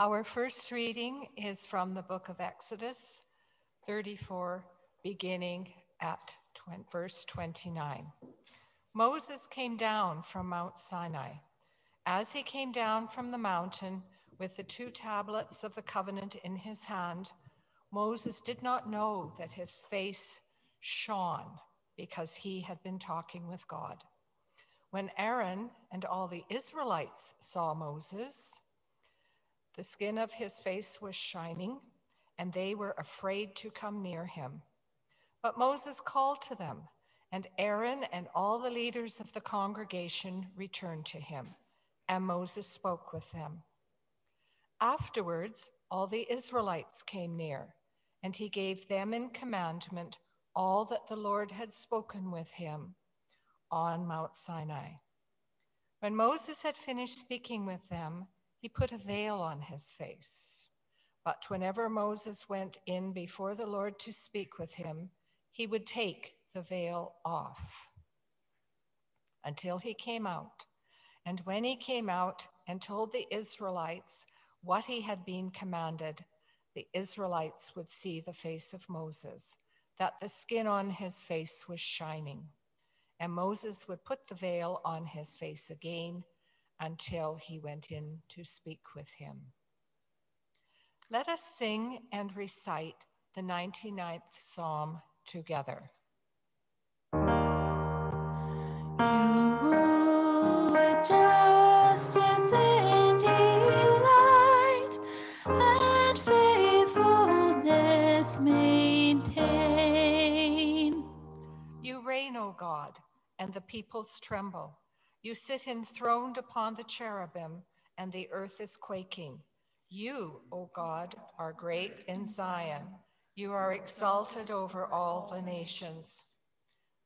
Our first reading is from the book of Exodus 34, beginning at 20, verse 29. Moses came down from Mount Sinai. As he came down from the mountain with the two tablets of the covenant in his hand, Moses did not know that his face shone because he had been talking with God. When Aaron and all the Israelites saw Moses, the skin of his face was shining, and they were afraid to come near him. But Moses called to them, and Aaron and all the leaders of the congregation returned to him, and Moses spoke with them. Afterwards, all the Israelites came near, and he gave them in commandment all that the Lord had spoken with him on Mount Sinai. When Moses had finished speaking with them, he put a veil on his face. But whenever Moses went in before the Lord to speak with him, he would take the veil off until he came out. And when he came out and told the Israelites what he had been commanded, the Israelites would see the face of Moses, that the skin on his face was shining. And Moses would put the veil on his face again until he went in to speak with him. Let us sing and recite the 99th Psalm together. justice and delight and faithfulness maintain. You reign, O God, and the peoples tremble. You sit enthroned upon the cherubim, and the earth is quaking. You, O God, are great in Zion. You are exalted over all the nations.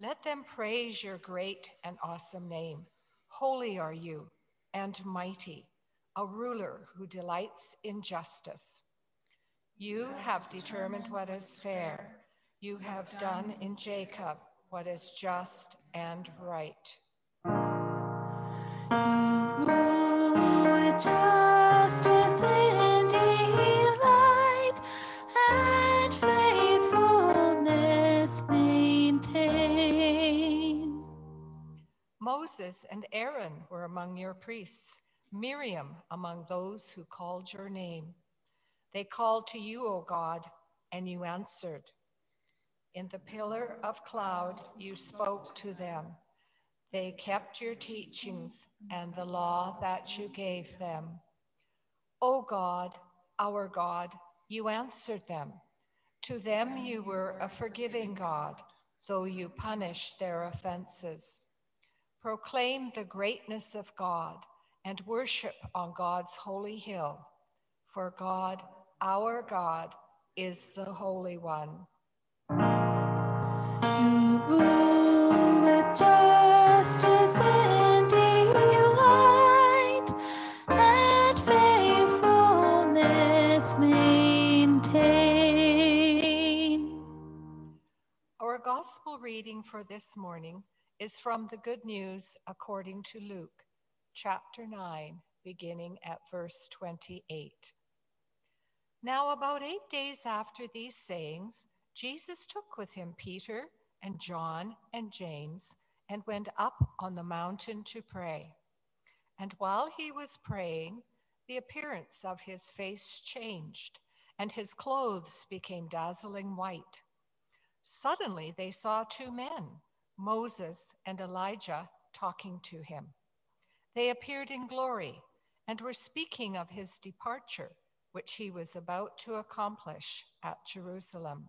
Let them praise your great and awesome name. Holy are you and mighty, a ruler who delights in justice. You have determined what is fair. You have done in Jacob what is just and right. Moses and Aaron were among your priests, Miriam among those who called your name. They called to you, O God, and you answered. In the pillar of cloud, you spoke to them. They kept your teachings and the law that you gave them. O God, our God, you answered them. To them you were a forgiving God, though you punished their offenses. Proclaim the greatness of God and worship on God's holy hill, for God, our God, is the Holy One. Gospel reading for this morning is from the Good News according to Luke, chapter 9, beginning at verse 28. Now, about eight days after these sayings, Jesus took with him Peter and John and James and went up on the mountain to pray. And while he was praying, the appearance of his face changed, and his clothes became dazzling white. Suddenly they saw two men, Moses and Elijah, talking to him. They appeared in glory and were speaking of his departure, which he was about to accomplish at Jerusalem.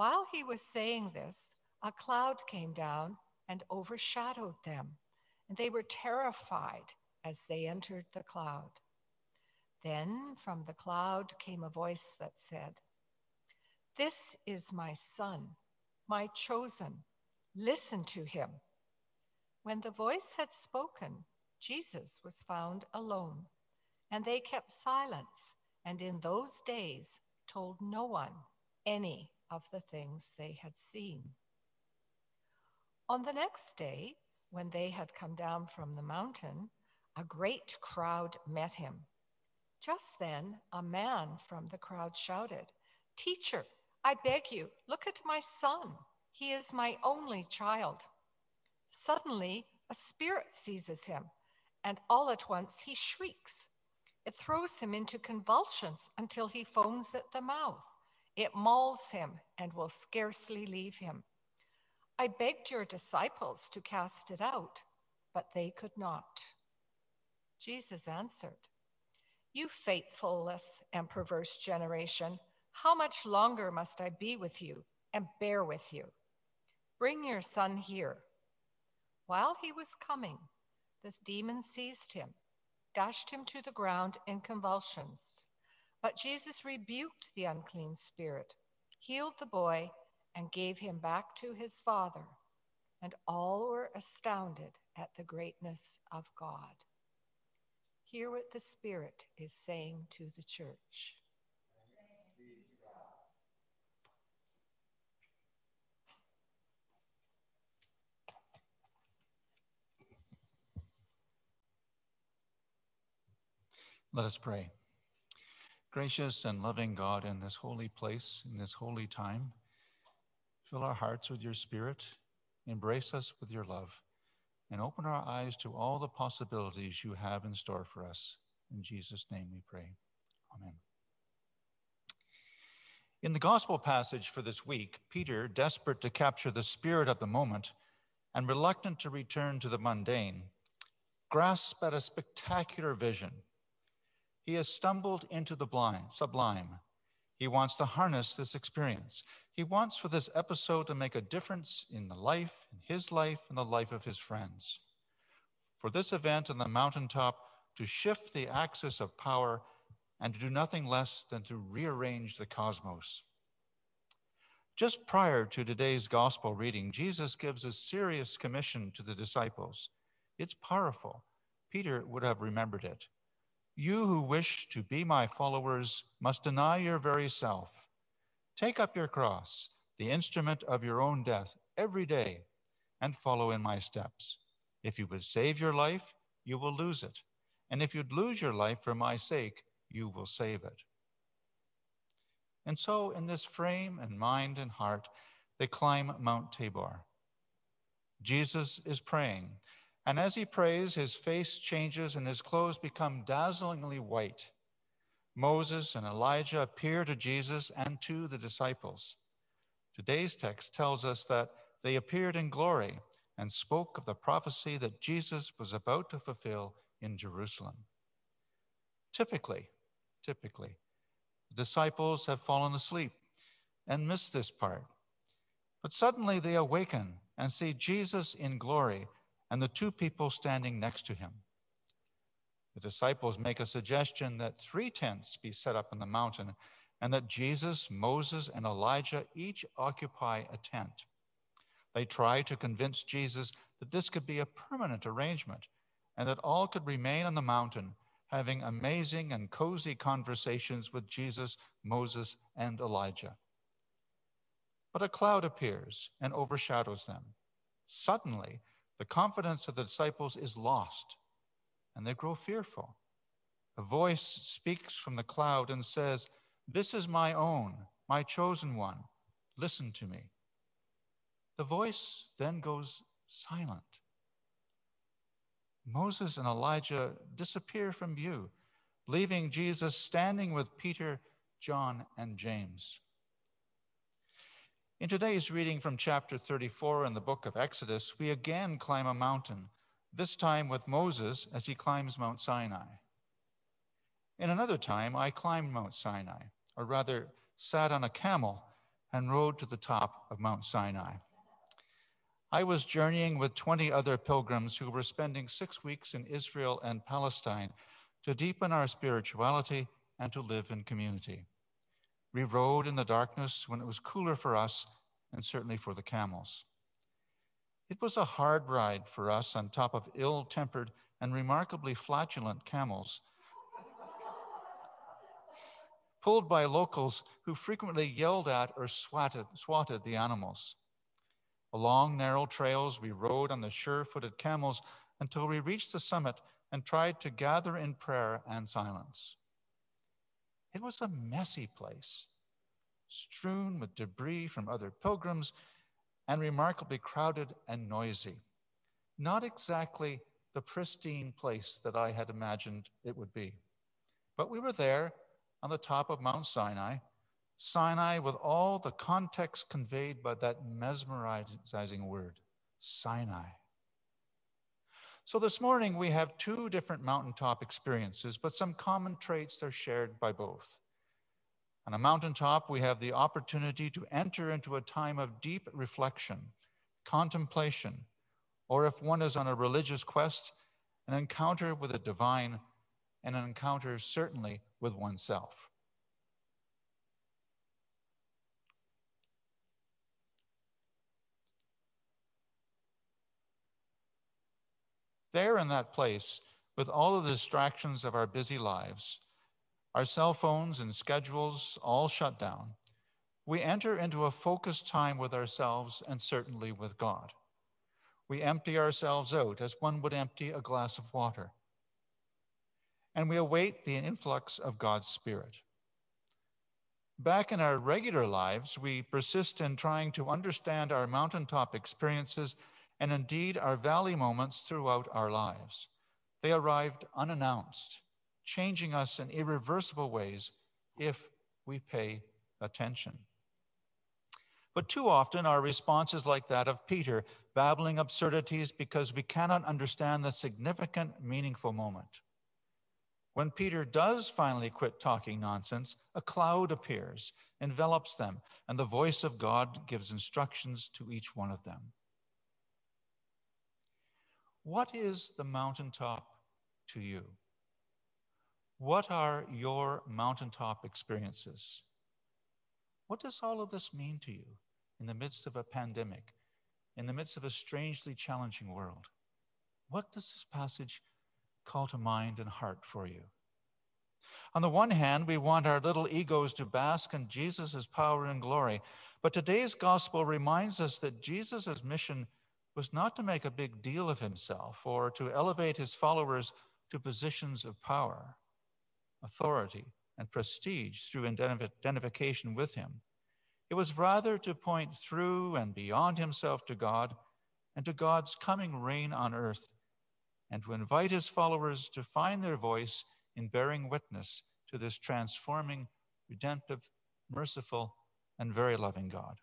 While he was saying this, a cloud came down and overshadowed them, and they were terrified as they entered the cloud. Then from the cloud came a voice that said, This is my son, my chosen. Listen to him. When the voice had spoken, Jesus was found alone, and they kept silence, and in those days told no one any of the things they had seen. On the next day, when they had come down from the mountain, a great crowd met him. Just then, a man from the crowd shouted, Teacher, I beg you, look at my son. He is my only child. Suddenly, a spirit seizes him, and all at once he shrieks. It throws him into convulsions until he foams at the mouth. It mauls him and will scarcely leave him. I begged your disciples to cast it out, but they could not. Jesus answered, You faithless and perverse generation, how much longer must I be with you and bear with you? Bring your son here. While he was coming, this demon seized him, dashed him to the ground in convulsions. But Jesus rebuked the unclean spirit, healed the boy, and gave him back to his father. And all were astounded at the greatness of God. Hear what the Spirit is saying to the church. Let us pray. Gracious and loving God, in this holy place, in this holy time, fill our hearts with your spirit, embrace us with your love, and open our eyes to all the possibilities you have in store for us. In Jesus' name we pray. Amen. In the gospel passage for this week, Peter, desperate to capture the spirit of the moment and reluctant to return to the mundane, grasps at a spectacular vision he has stumbled into the blind, sublime. He wants to harness this experience. He wants for this episode to make a difference in the life, in his life, and the life of his friends. For this event on the mountaintop to shift the axis of power and to do nothing less than to rearrange the cosmos. Just prior to today's gospel reading, Jesus gives a serious commission to the disciples. It's powerful. Peter would have remembered it. You who wish to be my followers must deny your very self. Take up your cross, the instrument of your own death, every day, and follow in my steps. If you would save your life, you will lose it. And if you'd lose your life for my sake, you will save it. And so, in this frame and mind and heart, they climb Mount Tabor. Jesus is praying, and as he prays, his face changes and his clothes become dazzlingly white. Moses and Elijah appear to Jesus and to the disciples. Today's text tells us that they appeared in glory and spoke of the prophecy that Jesus was about to fulfill in Jerusalem. Typically, typically, the disciples have fallen asleep and missed this part. But suddenly they awaken and see Jesus in glory and the two people standing next to him. The disciples make a suggestion that three tents be set up on the mountain and that Jesus, Moses, and Elijah each occupy a tent. They try to convince Jesus that this could be a permanent arrangement and that all could remain on the mountain having amazing and cozy conversations with Jesus, Moses, and Elijah. But a cloud appears and overshadows them. Suddenly, the confidence of the disciples is lost and they grow fearful. A voice speaks from the cloud and says, This is my own, my chosen one. Listen to me. The voice then goes silent. Moses and Elijah disappear from view, leaving Jesus standing with Peter, John, and James. In today's reading from chapter 34 in the book of Exodus, we again climb a mountain, this time with Moses as he climbs Mount Sinai. In another time, I climbed Mount Sinai, or rather, sat on a camel and rode to the top of Mount Sinai. I was journeying with 20 other pilgrims who were spending six weeks in Israel and Palestine, to deepen our spirituality, and to live in community. We rode in the darkness when it was cooler for us and certainly for the camels. It was a hard ride for us on top of ill tempered and remarkably flatulent camels, pulled by locals who frequently yelled at or swatted, swatted the animals. Along narrow trails, we rode on the sure footed camels until we reached the summit and tried to gather in prayer and silence. It was a messy place, strewn with debris from other pilgrims and remarkably crowded and noisy. Not exactly the pristine place that I had imagined it would be. But we were there on the top of Mount Sinai, Sinai with all the context conveyed by that mesmerizing word, Sinai. So this morning we have two different mountaintop experiences, but some common traits are shared by both. On a mountaintop, we have the opportunity to enter into a time of deep reflection, contemplation, or if one is on a religious quest, an encounter with the divine, and an encounter certainly with oneself. There in that place, with all of the distractions of our busy lives, our cell phones and schedules all shut down, we enter into a focused time with ourselves and certainly with God. We empty ourselves out as one would empty a glass of water. And we await the influx of God's Spirit. Back in our regular lives, we persist in trying to understand our mountaintop experiences and indeed our valley moments throughout our lives. They arrived unannounced, changing us in irreversible ways if we pay attention. But too often, our response is like that of Peter, babbling absurdities because we cannot understand the significant, meaningful moment. When Peter does finally quit talking nonsense, a cloud appears, envelops them, and the voice of God gives instructions to each one of them. What is the mountaintop to you? What are your mountaintop experiences? What does all of this mean to you in the midst of a pandemic, in the midst of a strangely challenging world? What does this passage call to mind and heart for you? On the one hand, we want our little egos to bask in Jesus' power and glory, but today's gospel reminds us that Jesus' mission was not to make a big deal of himself or to elevate his followers to positions of power, authority, and prestige through identification with him. It was rather to point through and beyond himself to God and to God's coming reign on earth, and to invite his followers to find their voice in bearing witness to this transforming, redemptive, merciful, and very loving God.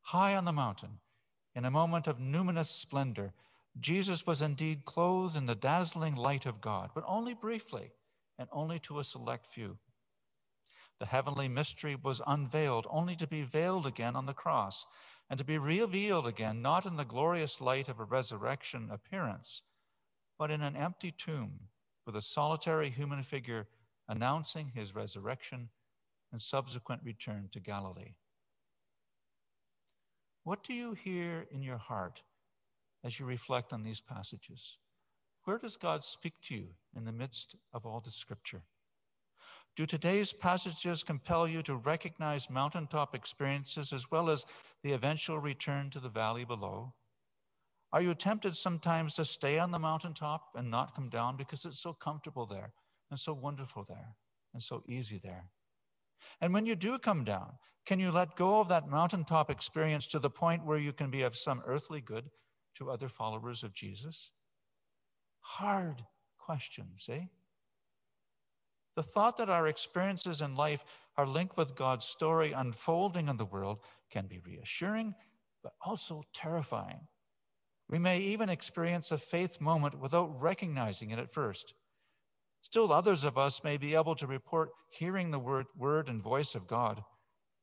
High on the mountain, in a moment of numinous splendor, Jesus was indeed clothed in the dazzling light of God, but only briefly and only to a select few. The heavenly mystery was unveiled, only to be veiled again on the cross, and to be revealed again, not in the glorious light of a resurrection appearance, but in an empty tomb with a solitary human figure announcing his resurrection and subsequent return to Galilee. What do you hear in your heart as you reflect on these passages? Where does God speak to you in the midst of all the scripture? Do today's passages compel you to recognize mountaintop experiences as well as the eventual return to the valley below? Are you tempted sometimes to stay on the mountaintop and not come down because it's so comfortable there and so wonderful there and so easy there? And when you do come down, can you let go of that mountaintop experience to the point where you can be of some earthly good to other followers of Jesus? Hard questions, eh? The thought that our experiences in life are linked with God's story unfolding in the world can be reassuring, but also terrifying. We may even experience a faith moment without recognizing it at first. Still, others of us may be able to report hearing the word, word and voice of God,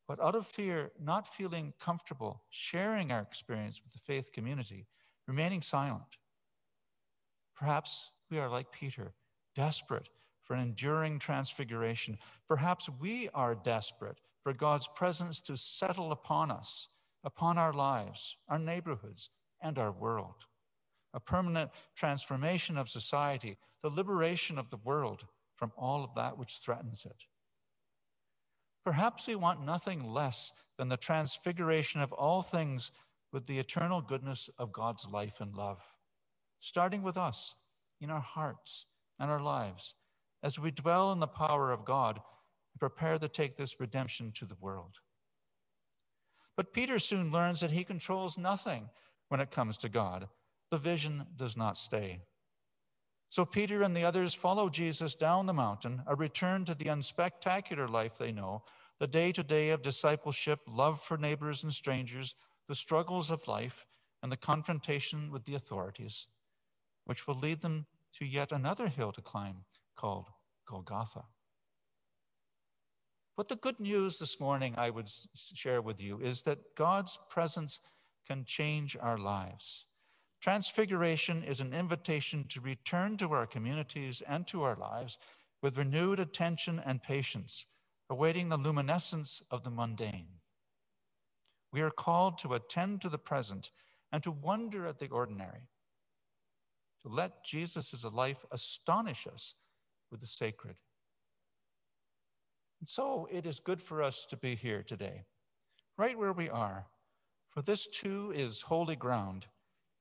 but out of fear, not feeling comfortable sharing our experience with the faith community, remaining silent. Perhaps we are like Peter, desperate for an enduring transfiguration. Perhaps we are desperate for God's presence to settle upon us, upon our lives, our neighborhoods, and our world. A permanent transformation of society, the liberation of the world from all of that which threatens it. Perhaps we want nothing less than the transfiguration of all things with the eternal goodness of God's life and love, starting with us in our hearts and our lives as we dwell in the power of God and prepare to take this redemption to the world. But Peter soon learns that he controls nothing when it comes to God. The vision does not stay. So Peter and the others follow Jesus down the mountain, a return to the unspectacular life they know, the day to day of discipleship, love for neighbors and strangers, the struggles of life, and the confrontation with the authorities, which will lead them to yet another hill to climb called Golgotha. But the good news this morning I would share with you is that God's presence can change our lives. Transfiguration is an invitation to return to our communities and to our lives with renewed attention and patience, awaiting the luminescence of the mundane. We are called to attend to the present and to wonder at the ordinary, to let Jesus' life astonish us with the sacred. And so it is good for us to be here today, right where we are, for this too is holy ground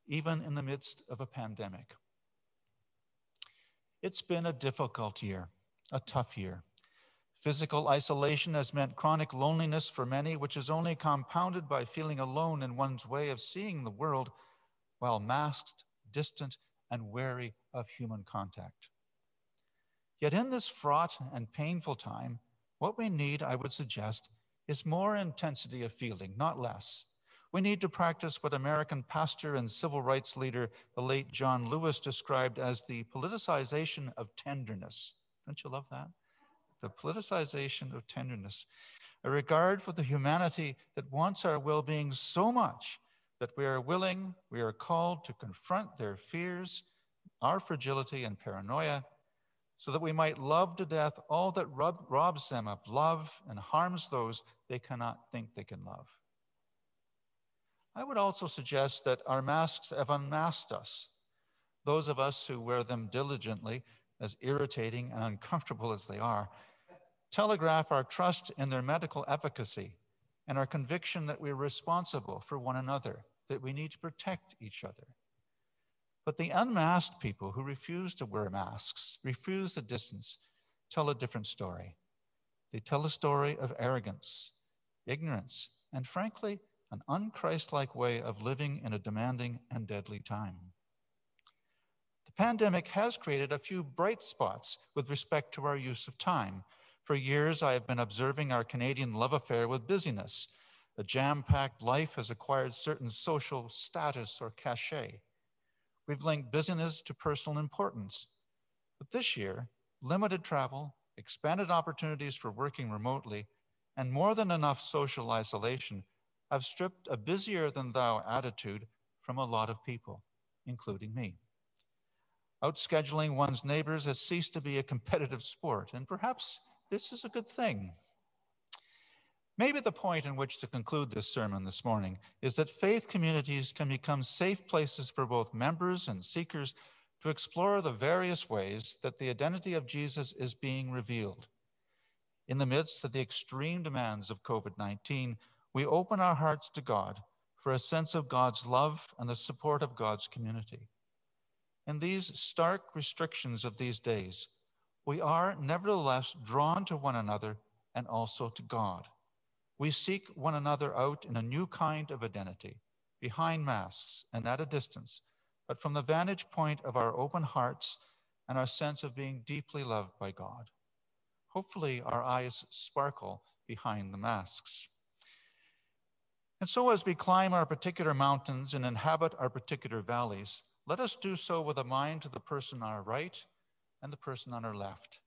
even in the midst of a pandemic. It's been a difficult year, a tough year. Physical isolation has meant chronic loneliness for many, which is only compounded by feeling alone in one's way of seeing the world while masked, distant, and wary of human contact. Yet, in this fraught and painful time, what we need, I would suggest, is more intensity of feeling, not less. We need to practice what American pastor and civil rights leader, the late John Lewis, described as the politicization of tenderness. Don't you love that? The politicization of tenderness. A regard for the humanity that wants our well being so much that we are willing, we are called to confront their fears, our fragility and paranoia, so that we might love to death all that rob, robs them of love and harms those they cannot think they can love. I would also suggest that our masks have unmasked us. Those of us who wear them diligently, as irritating and uncomfortable as they are, telegraph our trust in their medical efficacy and our conviction that we're responsible for one another, that we need to protect each other. But the unmasked people who refuse to wear masks, refuse the distance, tell a different story. They tell a story of arrogance, ignorance, and frankly, an unchristlike way of living in a demanding and deadly time. The pandemic has created a few bright spots with respect to our use of time. For years, I have been observing our Canadian love affair with busyness. A jam packed life has acquired certain social status or cachet. We've linked busyness to personal importance. But this year, limited travel, expanded opportunities for working remotely, and more than enough social isolation have stripped a busier than thou attitude from a lot of people, including me. Outscheduling one's neighbors has ceased to be a competitive sport, and perhaps this is a good thing. Maybe the point in which to conclude this sermon this morning is that faith communities can become safe places for both members and seekers to explore the various ways that the identity of Jesus is being revealed. In the midst of the extreme demands of COVID 19, we open our hearts to God for a sense of God's love and the support of God's community. In these stark restrictions of these days, we are nevertheless drawn to one another and also to God. We seek one another out in a new kind of identity, behind masks and at a distance, but from the vantage point of our open hearts and our sense of being deeply loved by God. Hopefully, our eyes sparkle behind the masks. And so, as we climb our particular mountains and inhabit our particular valleys, let us do so with a mind to the person on our right and the person on our left.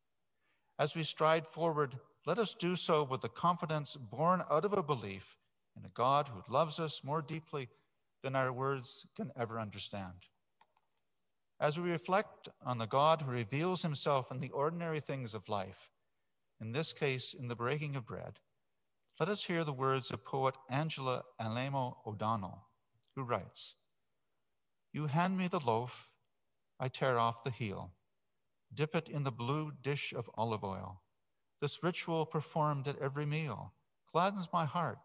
As we stride forward, let us do so with the confidence born out of a belief in a God who loves us more deeply than our words can ever understand. As we reflect on the God who reveals himself in the ordinary things of life, in this case, in the breaking of bread, let us hear the words of poet Angela Alaimo O'Donnell, who writes You hand me the loaf, I tear off the heel, dip it in the blue dish of olive oil. This ritual performed at every meal gladdens my heart.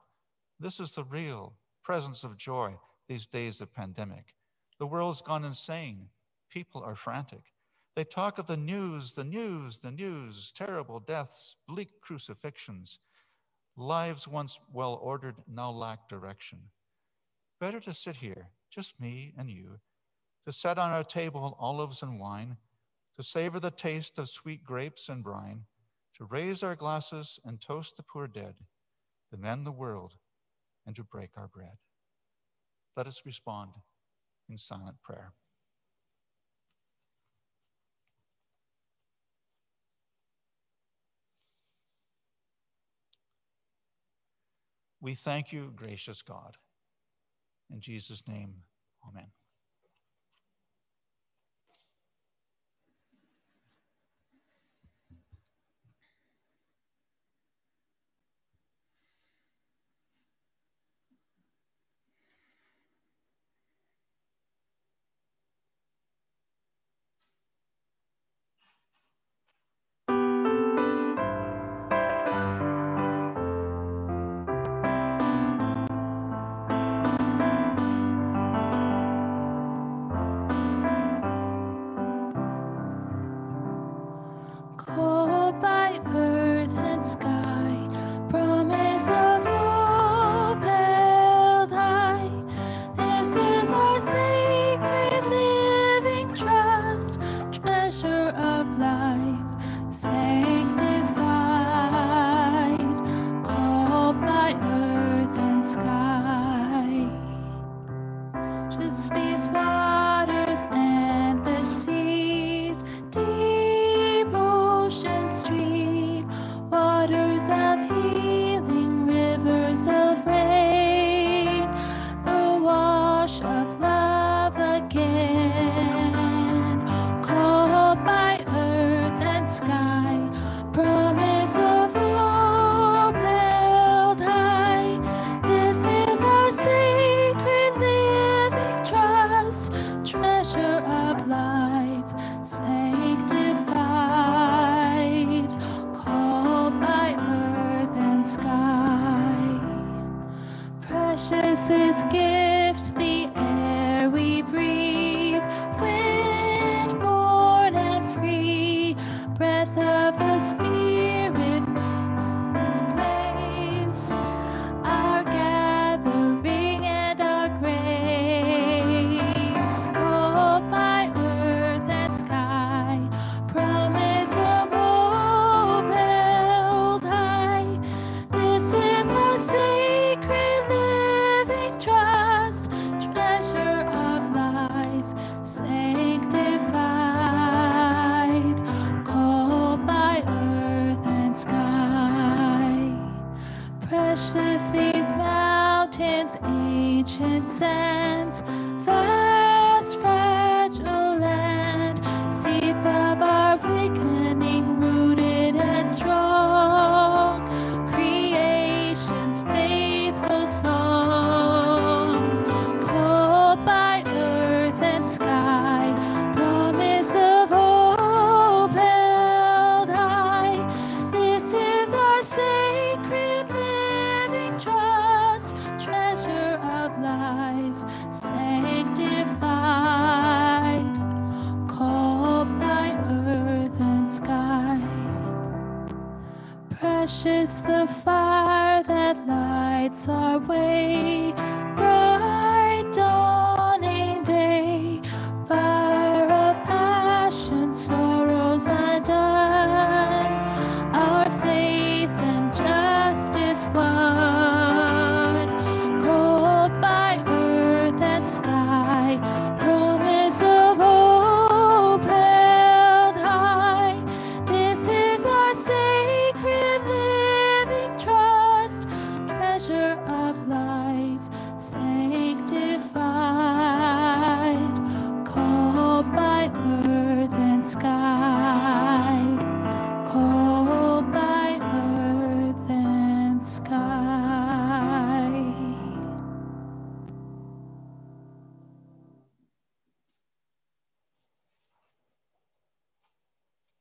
This is the real presence of joy these days of pandemic. The world's gone insane. People are frantic. They talk of the news, the news, the news, terrible deaths, bleak crucifixions. Lives once well ordered now lack direction. Better to sit here, just me and you, to set on our table olives and wine, to savor the taste of sweet grapes and brine, to raise our glasses and toast the poor dead, to mend the world, and to break our bread. Let us respond in silent prayer. We thank you, gracious God. In Jesus' name, amen. Precious the fire